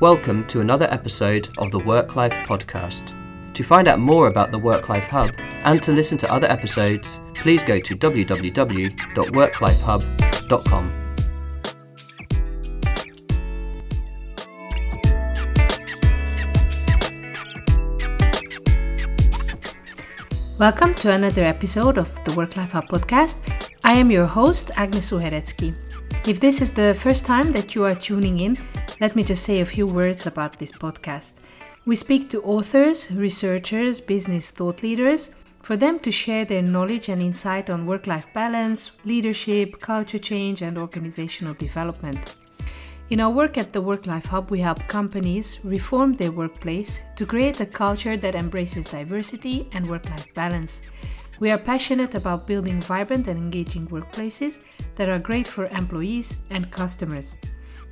Welcome to another episode of the Work Life Podcast. To find out more about the Work Life Hub and to listen to other episodes, please go to www.worklifehub.com. Welcome to another episode of the Work Life Hub podcast. I am your host, Agnes Uhereczky. If this is the first time that you are tuning in, let me just say a few words about this podcast. We speak to authors, researchers, business thought leaders for them to share their knowledge and insight on work life balance, leadership, culture change, and organizational development. In our work at the Work Life Hub, we help companies reform their workplace to create a culture that embraces diversity and work life balance. We are passionate about building vibrant and engaging workplaces that are great for employees and customers.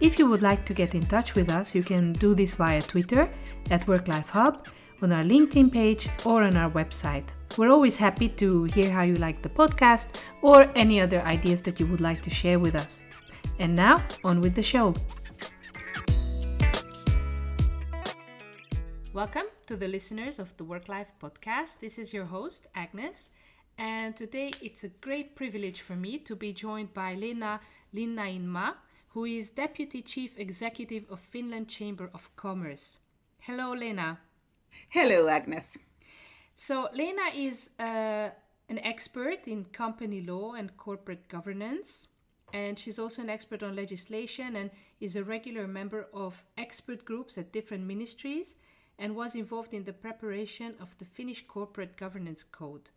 If you would like to get in touch with us, you can do this via Twitter at Work Life Hub, on our LinkedIn page, or on our website. We're always happy to hear how you like the podcast or any other ideas that you would like to share with us. And now, on with the show. Welcome to the listeners of the Work Life podcast. This is your host, Agnes. And today it's a great privilege for me to be joined by Leena Linnainmaa, who is Deputy Chief Executive of Finland Chamber of Commerce. Hello, Leena. Hello, Agnes. So, Leena is uh, an expert in company law and corporate governance and she's also an expert on legislation and is a regular member of expert groups at different ministries and was involved in the preparation of the Finnish Corporate Governance Code.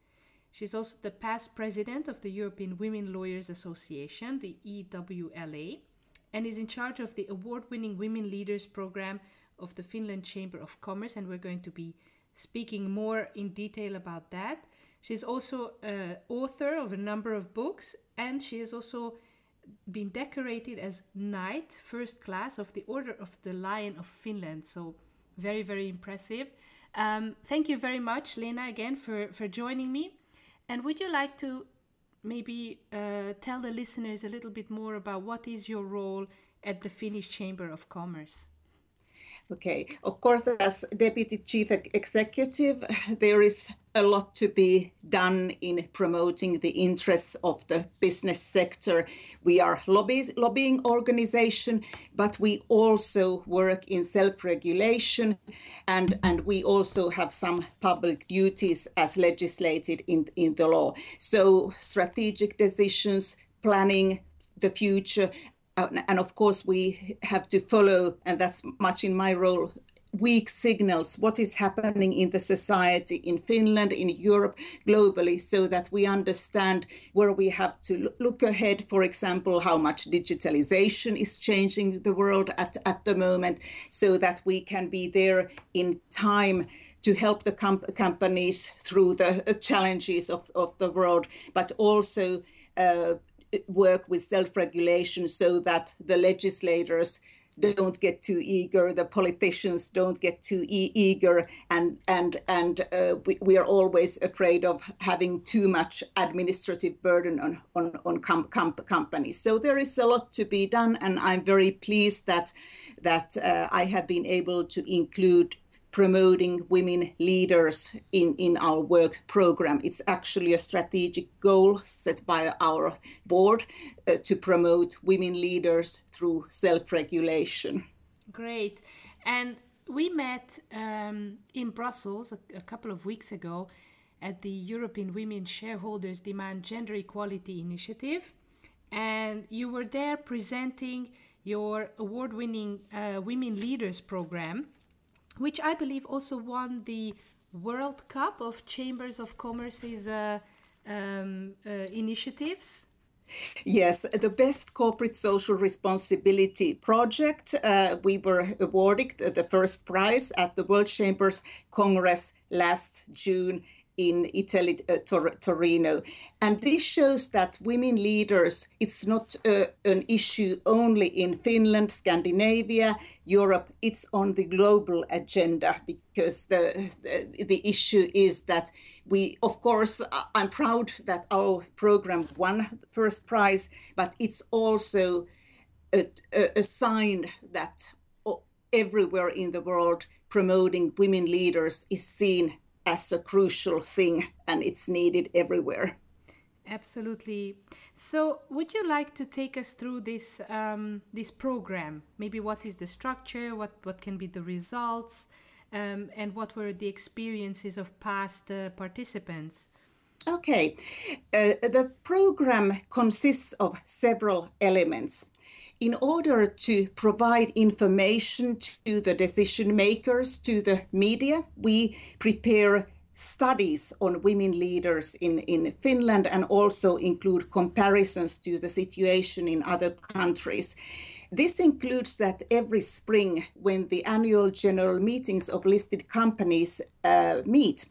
She's also the past president of the European Women Lawyers Association, the EWLA, and is in charge of the award winning Women Leaders program of the Finland Chamber of Commerce, and we're going to be speaking more in detail about that. She's also an author of a number of books, and she has also been decorated as Knight First Class of the Order of the Lion of Finland. So, very, very impressive. Um, thank you very much, Leena, again for, for joining me. And would you like to maybe uh, tell the listeners a little bit more about what is your role at the Finnish Chamber of Commerce? Okay, of course, as Deputy Chief Executive, there is a lot to be done in promoting the interests of the business sector. We are lobby, lobbying organization, but we also work in self-regulation, and and we also have some public duties as legislated in in the law. So strategic decisions, planning the future and of course we have to follow and that's much in my role weak signals what is happening in the society in Finland in Europe globally so that we understand where we have to look ahead for example how much digitalization is changing the world at, at the moment so that we can be there in time to help the com- companies through the challenges of, of the world but also uh, work with self-regulation so that the legislators don't get too eager the politicians don't get too e- eager and and and uh, we, we are always afraid of having too much administrative burden on on, on com- com- companies. So there is a lot to be done and i'm very pleased that that uh, i have been able to include promoting women leaders in, in our work program. It's actually a strategic goal set by our board uh, to promote women leaders through self regulation. Great. And we met um, in Brussels a, a, couple of weeks ago at the European Women Shareholders Demand Gender Equality Initiative. And you were there presenting your award winning uh, Women Leaders program which I believe also won the World Cup of Chambers of Commerce's uh, um, uh, initiatives. Yes, the best corporate social responsibility project. Uh, we were awarded the first prize at the World Chambers Congress last June in Italy, uh, Tor- Torino. And this shows that women leaders, it's not uh, an issue only in Finland, Scandinavia, Europe, it's on the global agenda because the, the, the issue is that we, of course, I'm proud that our program won first prize, but it's also a, a sign that everywhere in the world promoting women leaders is seen as a crucial thing and it's needed everywhere. Absolutely. So, would you like to take us through this um, this program? Maybe what is the structure? What what can be the results? Um, and what were the experiences of past uh, participants? Okay, uh, the program consists of several elements. In order to provide information to the decision makers, to the media, we prepare studies on women leaders in, in Finland and also include comparisons to the situation in other countries. This includes that every spring, when the annual general meetings of listed companies uh, meet,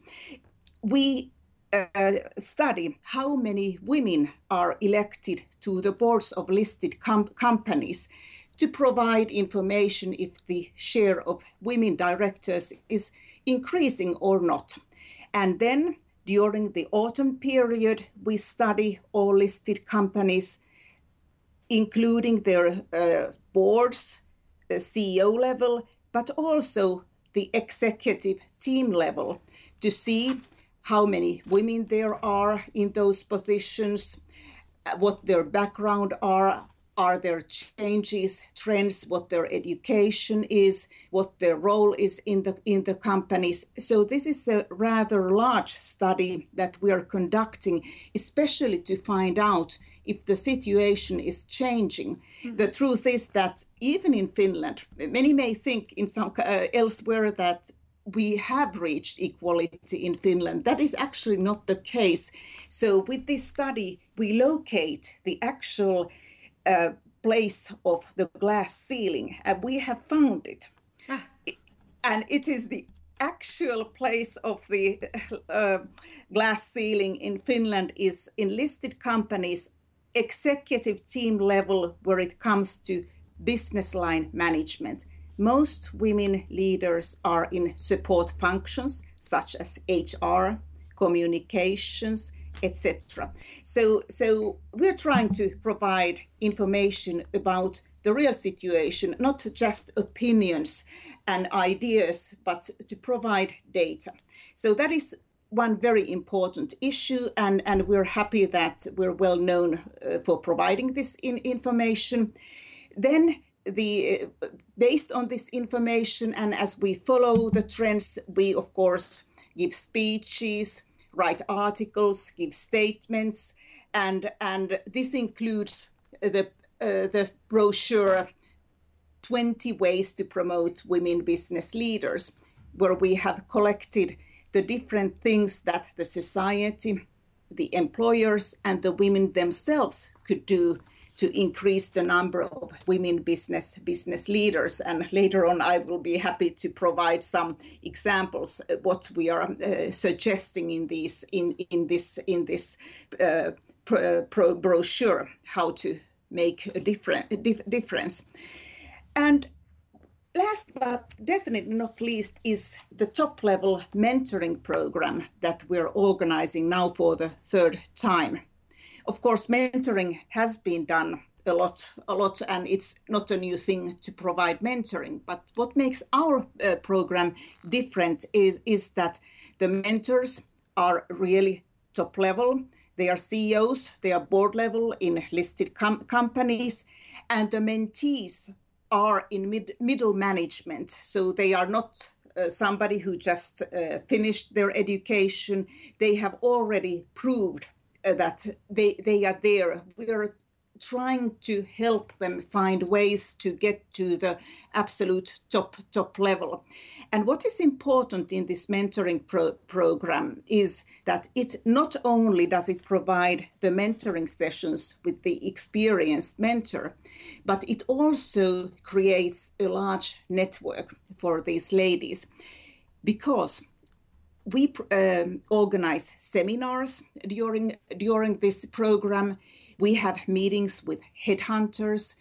we uh, study how many women are elected to the boards of listed com- companies to provide information if the share of women directors is increasing or not. And then during the autumn period, we study all listed companies, including their uh, boards, the CEO level, but also the executive team level to see how many women there are in those positions, uh, what their background are, are there changes, trends, what their education is, what their role is in the in the companies. So this is a rather large study that we are conducting, especially to find out if the situation is changing. Mm-hmm. The truth is that even in Finland, many may think in some uh, elsewhere that we have reached equality in Finland. That is actually not the case. So, with this study, we locate the actual uh, place of the glass ceiling, and we have found it. Ah. And it is the actual place of the uh, glass ceiling in Finland is in listed companies executive team level where it comes to business line management. Most women leaders are in support functions such as HR, communications, etc. So, so we're trying to provide information about the real situation, not just opinions and ideas, but to provide data. So that is one very important issue, and, and we're happy that we're well known uh, for providing this in information. Then the based on this information and as we follow the trends, we of course give speeches, write articles, give statements, and and this includes the uh, the brochure 20 ways to promote women business leaders where we have collected the different things that the society the employers and the women themselves could do to increase the number of women business business leaders. And later on, I will be happy to provide some examples uh, what we are uh, suggesting in these in in this in this uh, pro, pro brochure how to make a different dif- difference. And last but definitely not least is the top level mentoring program that we're organizing now for the third time of course, mentoring has been done a lot, a lot, and it's not a new thing to provide mentoring. But what makes our uh, program different is is that the mentors are really top level. They are CEOs, they are board level in listed com- companies, and the mentees are in mid- middle management. So they are not uh, somebody who just uh, finished their education. They have already proved Uh, that they they are there. We are trying to help them find ways to get to the absolute top top level. And what is important in this mentoring pro- program is that it not only does it provide the mentoring sessions with the experienced mentor, but it also creates a large network for these ladies because we um, organize seminars during during this program. We have meetings with headhunters.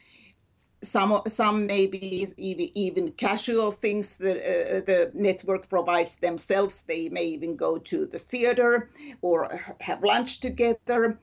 Some some maybe even, even casual things that uh, the network provides themselves. They may even go to the theater or have lunch together,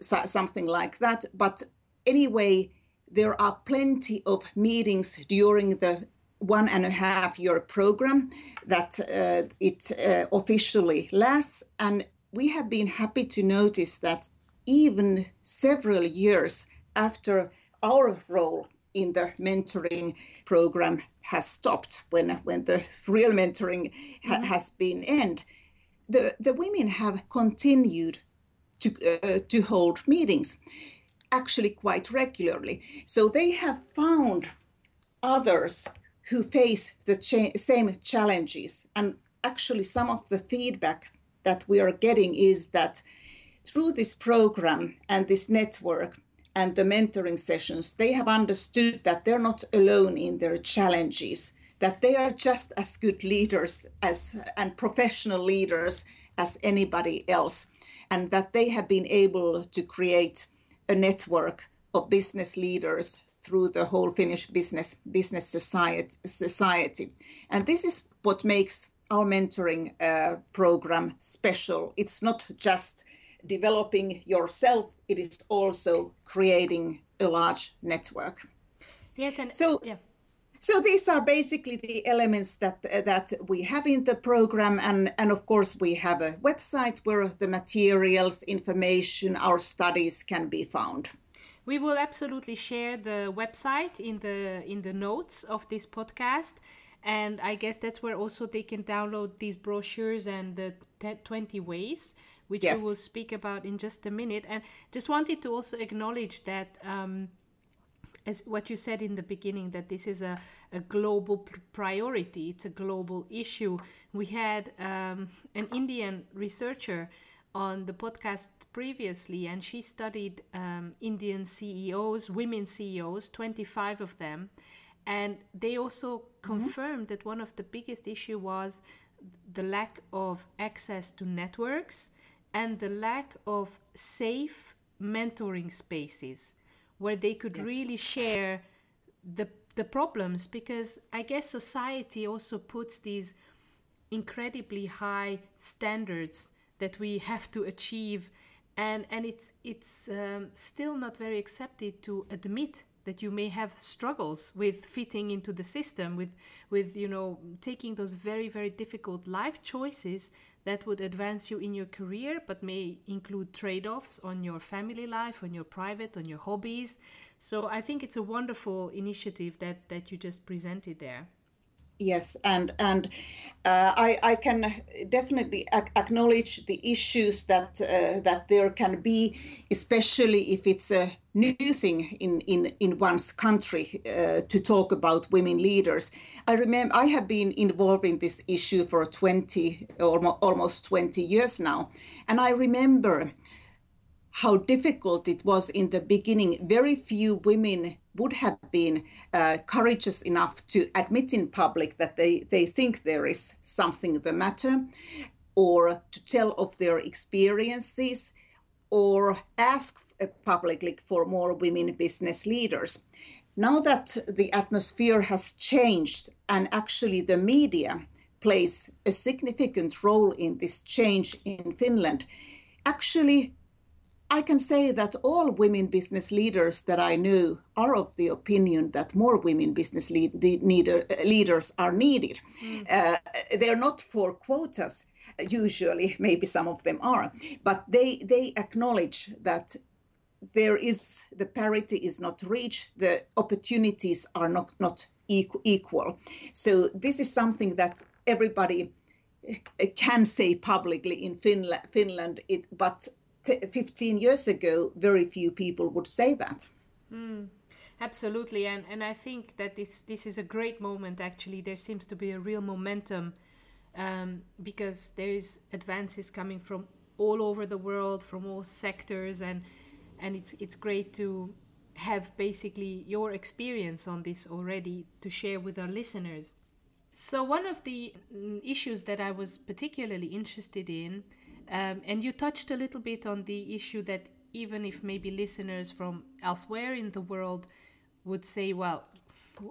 so, something like that. But anyway, there are plenty of meetings during the one and a half year program that uh, it uh, officially lasts. And we have been happy to notice that even several years after our role in the mentoring program has stopped, when, when the real mentoring ha- mm-hmm. has been end, the, the women have continued to, uh, to hold meetings actually quite regularly. So they have found others who face the cha- same challenges. And actually, some of the feedback that we are getting is that through this program and this network and the mentoring sessions, they have understood that they're not alone in their challenges, that they are just as good leaders as and professional leaders as anybody else, and that they have been able to create a network of business leaders through the whole Finnish business business society society, and this is what makes our mentoring uh, program special. It's not just developing yourself; it is also creating a large network. Yes, and so. Yeah. So these are basically the elements that uh, that we have in the program, and and of course we have a website where the materials, information, our studies can be found. We will absolutely share the website in the in the notes of this podcast, and I guess that's where also they can download these brochures and the 20 ways, which yes. we will speak about in just a minute. And just wanted to also acknowledge that. Um, as what you said in the beginning that this is a, a global priority it's a global issue we had um, an indian researcher on the podcast previously and she studied um, indian ceos women ceos 25 of them and they also mm-hmm. confirmed that one of the biggest issue was the lack of access to networks and the lack of safe mentoring spaces where they could yes. really share the the problems because I guess society also puts these incredibly high standards that we have to achieve. And and it's it's um, still not very accepted to admit that you may have struggles with fitting into the system with with you know taking those very very difficult life choices that would advance you in your career but may include trade-offs on your family life on your private on your hobbies. So i think it's a wonderful initiative that that you just presented there Yes, and and uh, I I can definitely ac- acknowledge the issues that uh, that there can be, especially if it's a new thing in in in one's country uh, to talk about women leaders. I remember I have been involved in this issue for 20 almost almost 20 years now, and I remember how difficult it was in the beginning. Very few women would have been uh, courageous enough to admit in public that they, they think there is something the matter, or to tell of their experiences, or ask uh, publicly for more women business leaders. Now that the atmosphere has changed and actually the media plays a significant role in this change in Finland, actually I can say that all women business leaders that I know are of the opinion that more women business lead, leader, leaders are needed. Mm. Uh, they're not for quotas, usually, maybe some of them are, but they, they acknowledge that there is the parity is not reached, the opportunities are not, not equal. So, this is something that everybody uh, can say publicly in Finland, Finland it, but 15 years ago, very few people would say that. Mm, absolutely, and and I think that this this is a great moment. Actually, there seems to be a real momentum um, because there is advances coming from all over the world, from all sectors, and and it's it's great to have basically your experience on this already to share with our listeners. So one of the mm, issues that I was particularly interested in um, and you touched a little bit on the issue that even if maybe listeners from elsewhere in the world would say, well,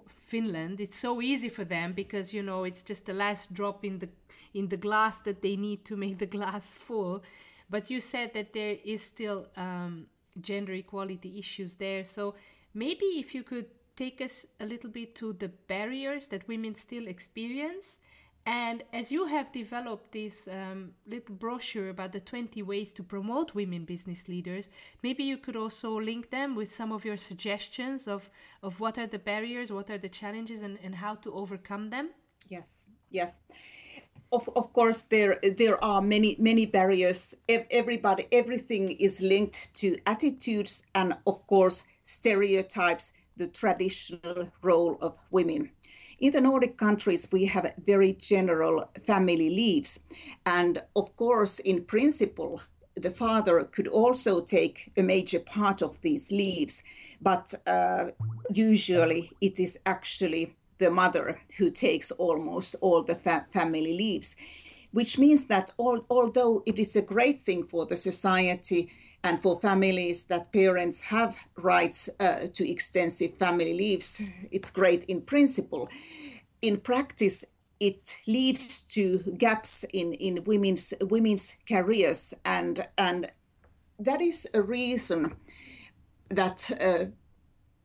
Finland, it's so easy for them because you know it's just the last drop in the in the glass that they need to make the glass full. But you said that there is still um, gender equality issues there. So maybe if you could take us a little bit to the barriers that women still experience. And as you have developed this um, little brochure about the 20 ways to promote women business leaders, maybe you could also link them with some of your suggestions of, of what are the barriers, what are the challenges, and, and how to overcome them. Yes, yes. Of, of course, there there are many many barriers. Everybody, everything is linked to attitudes and, of course, stereotypes. The traditional role of women. In the Nordic countries, we have very general family leaves. And of course, in principle, the father could also take a major part of these leaves, but uh, usually it is actually the mother who takes almost all the fa- family leaves, which means that all, although it is a great thing for the society and for families that parents have rights uh, to extensive family leaves, it's great in principle. In practice, it leads to gaps in, in women's women's careers and and that is a reason that uh,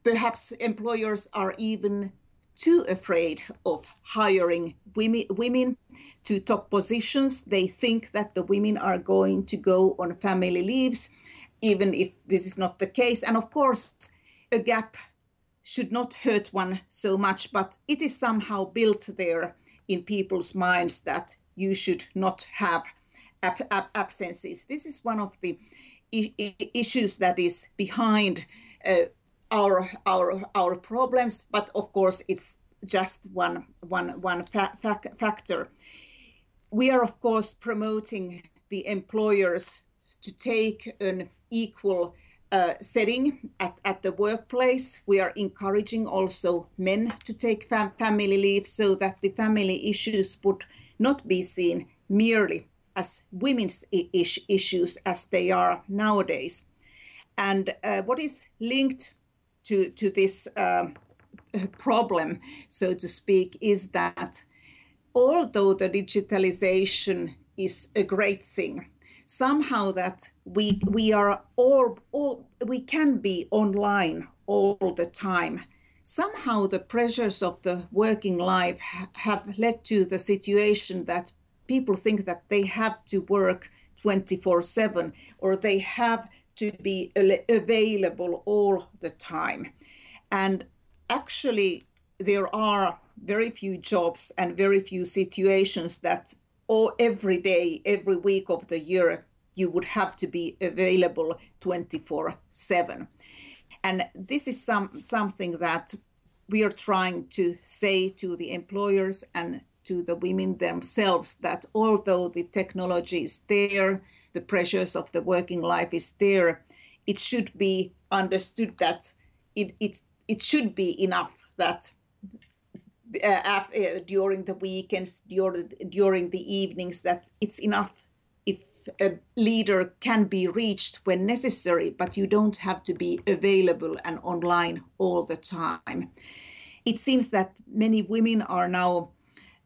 perhaps employers are even too afraid of hiring women, women to top positions. They think that the women are going to go on family leaves, even if this is not the case. And of course, a gap should not hurt one so much, but it is somehow built there in people's minds that you should not have ab- ab- absences. This is one of the I- issues that is behind uh, our our our problems but of course it's just one one one fa- fa- factor we are of course promoting the employers to take an equal uh, setting at, at the workplace. We are encouraging also men to take fam- family leave so that the family issues would not be seen merely as women's issues as they are nowadays. And uh, what is linked to to this um, problem, so to speak, is that although the digitalization is a great thing, somehow that we we are all all we can be online all the time. Somehow the pressures of the working life ha- have led to the situation that people think that they have to work 24 7 or they have to be available all the time. And actually, there are very few jobs and very few situations that or every day, every week of the year, you would have to be available 24 7. And this is some, something that we are trying to say to the employers and to the women themselves that although the technology is there, the pressures of the working life is there, it should be understood that it it, it should be enough that during the weekends, during during the evenings, that it's enough if a leader can be reached when necessary, but you don't have to be available and online all the time. It seems that many women are now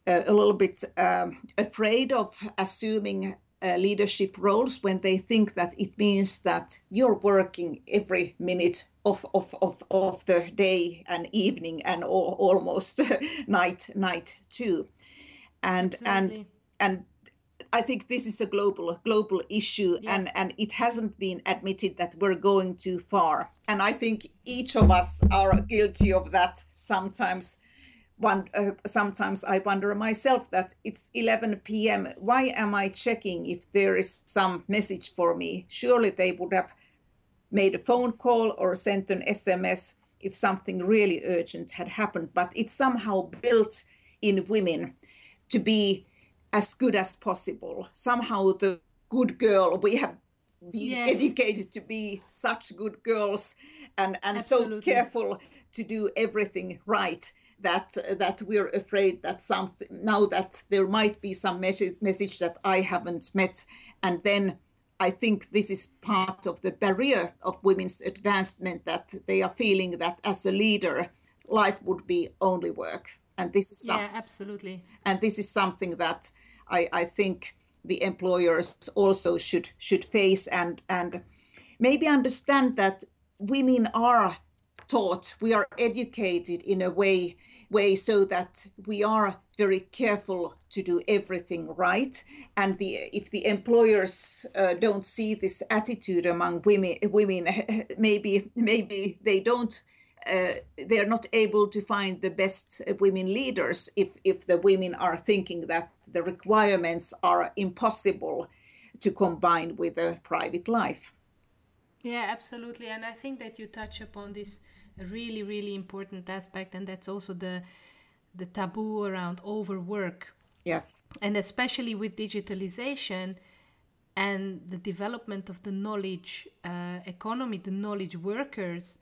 uh, a little bit um, afraid of assuming uh, leadership roles when they think that it means that you're working every minute of, of, of, of the day and evening and all, almost night night too and Absolutely. and and I think this is a global global issue yeah. and and it hasn't been admitted that we're going too far and I think each of us are guilty of that sometimes one, uh, sometimes I wonder myself that it's 11 p.m. Why am I checking if there is some message for me? Surely they would have made a phone call or sent an SMS if something really urgent had happened. But it's somehow built in women to be as good as possible. Somehow the good girl, we have been yes. educated to be such good girls and, and so careful to do everything right that that we're afraid that something now that there might be some message, message that I haven't met, and then I think this is part of the barrier of women's advancement that they are feeling that as a leader, life would be only work, and this is yeah, absolutely, and this is something that I, I think the employers also should should face and and maybe understand that women are taught, we are educated in a way way so that we are very careful to do everything right. And the if the employers uh, don't see this attitude among women women maybe maybe they don't uh, they are not able to find the best women leaders if if the women are thinking that the requirements are impossible to combine with a private life. Yeah absolutely. And i think that you touch upon this really really important aspect and that's also the the taboo around overwork yes. And especially with digitalization and the development of the knowledge uh, economy the knowledge workers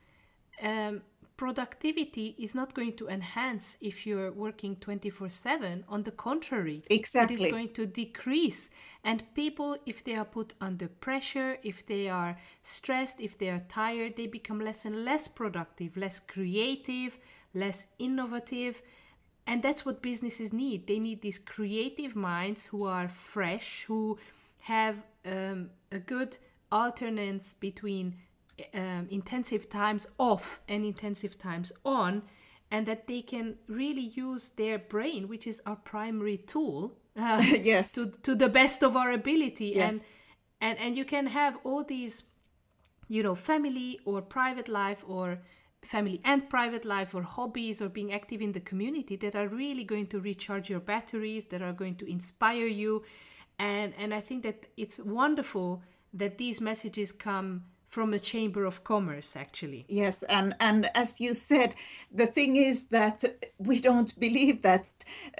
um, productivity is not going to enhance if you're working 24 7 on the contrary exactly it is going to decrease. And people if they are put under pressure if they are stressed if they are tired they become less and less productive less creative less innovative and that's what businesses need they need these creative minds who are fresh who have um, a good alternance between um, intensive times off and intensive times on, and that they can really use their brain, which is our primary tool, uh, yes, to, to the best of our ability. Yes. And, and and you can have all these, you know, family or private life or family and private life or hobbies or being active in the community that are really going to recharge your batteries, that are going to inspire you. And and I think that it's wonderful that these messages come from a chamber of commerce actually yes and and as you said the thing is that we don't believe that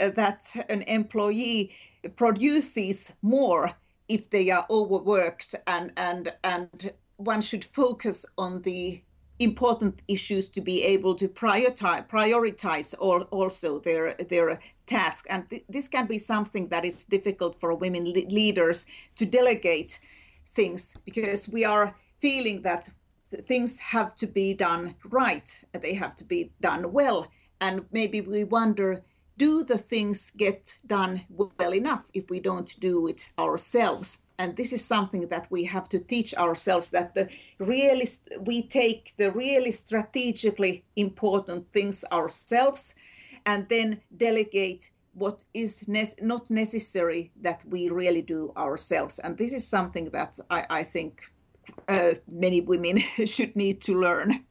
uh, that an employee produces more if they are overworked and and and one should focus on the important issues to be able to prioritize prioritize also their their task and th- this can be something that is difficult for women le- leaders to delegate things because we are feeling that things have to be done right, they have to be done well. And maybe we wonder do the things get done well enough if we don't do it ourselves? And this is something that we have to teach ourselves that the really we take the really strategically important things ourselves and then delegate what is ne- not necessary that we really do ourselves. And this is something that I, I think uh, many women should need to learn.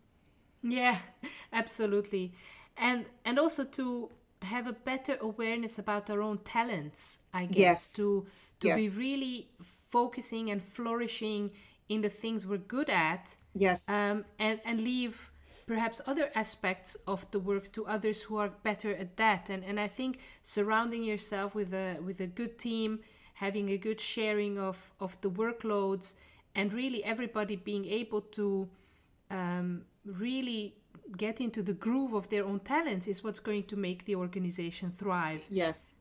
Yeah, absolutely, and and also to have a better awareness about our own talents. I guess yes. to to yes. be really focusing and flourishing in the things we're good at. Yes. Um, and and leave perhaps other aspects of the work to others who are better at that. And and I think surrounding yourself with a with a good team, having a good sharing of of the workloads and really everybody being able to um, really get into the groove of their own talents is what's going to make the organization thrive. Yes.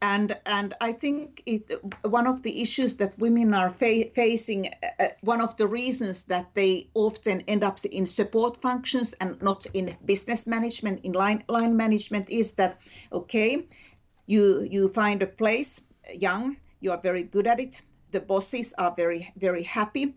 And and i think it one of the issues that women are fa- facing uh, uh, one of the reasons that they often end up in support functions and not in business management in line line management is that okay you you find a place young you are very good at it the bosses are very very happy.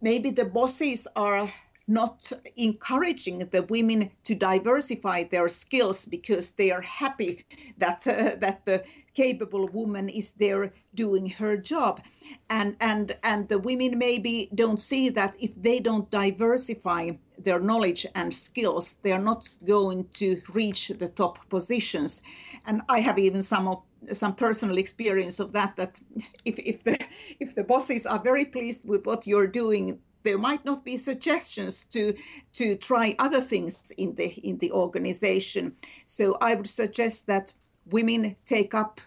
Maybe the bosses are not encouraging the women to diversify their skills because they are happy that uh, that the capable woman is there doing her job. And and and the women maybe don't see that if they don't diversify their knowledge and skills they are not going to reach the top positions. And i have even some of some personal experience of that that if, if the if the bosses are very pleased with what you're doing there might not be suggestions to to try other things in the in the organization. So i would suggest that women take up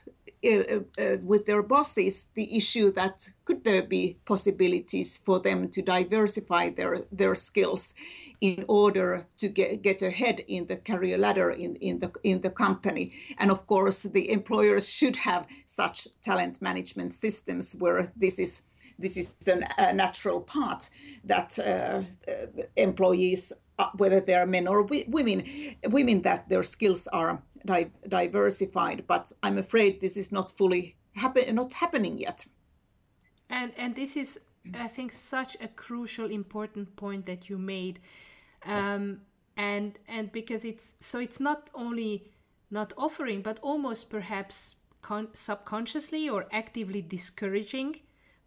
uh, uh, with their bosses the issue that could there be possibilities for them to diversify their their skills in order to get, get ahead in the career ladder in, in the in the company? And of course the employers should have such talent management systems where this is this is an, a natural part that uh, uh, employees uh, whether they are men or women women that their skills are di- diversified but i'm afraid this is not fully happen not happening yet. And and this is i think such a crucial important point that you made. Um, and and because it's so it's not only not offering but almost perhaps con- subconsciously or actively discouraging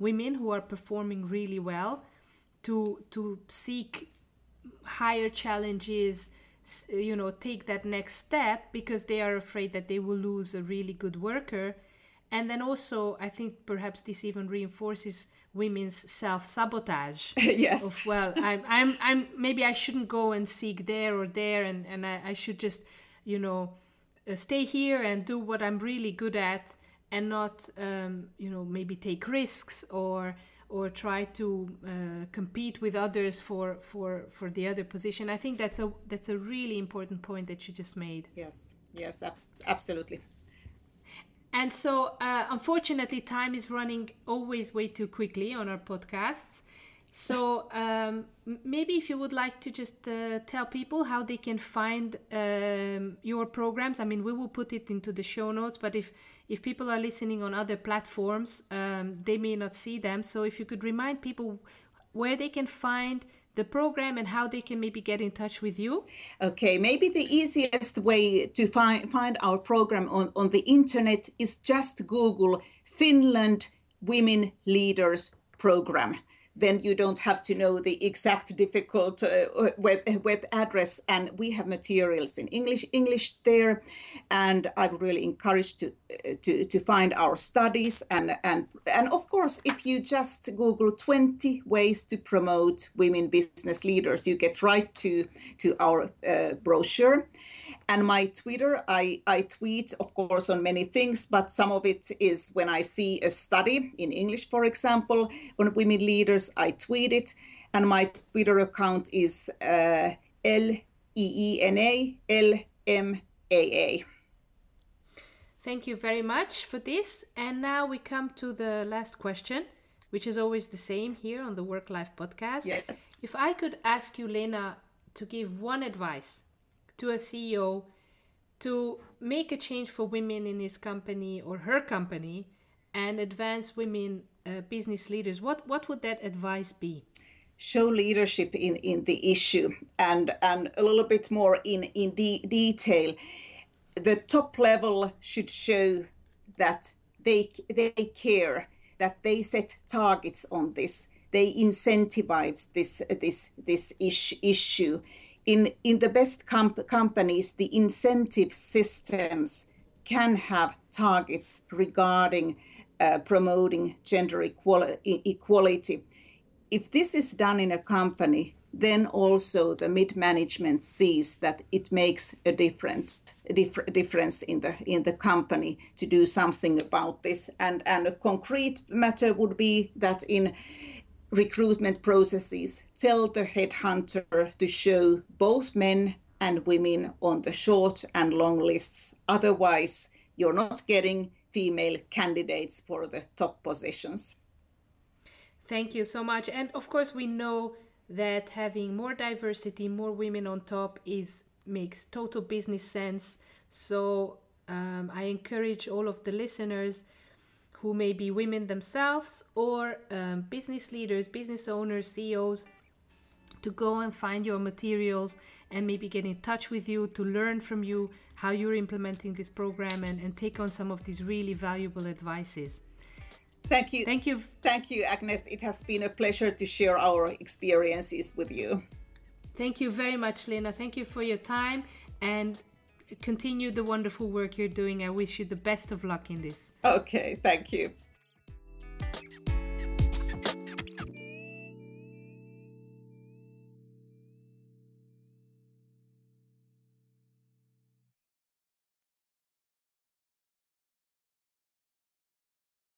women who are performing really well to to seek higher challenges you know take that next step because they are afraid that they will lose a really good worker. And then also i think perhaps this even reinforces women's self-sabotage. Yes. Of well i'm i'm i'm maybe i shouldn't go and seek there or there and and i, I should just you know uh, stay here and do what i'm really good at and not um, you know maybe take risks or or try to uh, compete with others for for for the other position i think that's a that's a really important point that you just made yes yes ab- absolutely and so, uh, unfortunately, time is running always way too quickly on our podcasts. So, um, maybe if you would like to just uh, tell people how they can find um, your programs. I mean, we will put it into the show notes, but if if people are listening on other platforms, um, they may not see them. So, if you could remind people where they can find the program and how they can maybe get in touch with you? Okay, maybe the easiest way to find, find our program on, on the internet is just Google Finland Women Leaders Program then you don't have to know the exact difficult uh, web, web address. And we have materials in English, English there. And I'm really encouraged to, uh, to, to find our studies. And, and, and of course, if you just Google 20 ways to promote women business leaders, you get right to, to our uh, brochure and my Twitter, I, I tweet, of course, on many things, but some of it is when I see a study in English, for example, on women leaders, I tweet it. And my Twitter account is uh, L E E N A L M A A. Thank you very much for this. And now we come to the last question, which is always the same here on the Work Life podcast. Yes. If I could ask you, Leena, to give one advice to a CEO to make a change for women in his company or her company and advance women uh, business leaders, what, what would that advice be? Show leadership in, in the issue and, and a little bit more in, in de- detail. The top level should show that they, they care, that they set targets on this, they incentivize this, this, this ish, issue in, in the best comp- companies, the incentive systems can have targets regarding uh, promoting gender equality. If this is done in a company, then also the mid management sees that it makes a difference a dif- difference in the in the company to do something about this and and a concrete matter would be that in recruitment processes tell the headhunter to show both men and women on the short and long lists. Otherwise, you're not getting female candidates for the top positions. Thank you so much. And of course, we know that having more diversity, more women on top is makes total business sense. So um, I encourage all of the listeners who may be women themselves or um, business leaders, business owners, CEOs, to go and find your materials and maybe get in touch with you to learn from you how you're implementing this program and, and take on some of these really valuable advices. Thank you. Thank you. Thank you, Agnes. It has been a pleasure to share our experiences with you. Thank you very much, Leena. Thank you for your time and continue the wonderful work you're doing. I wish you the best of luck in this. Okay, thank you.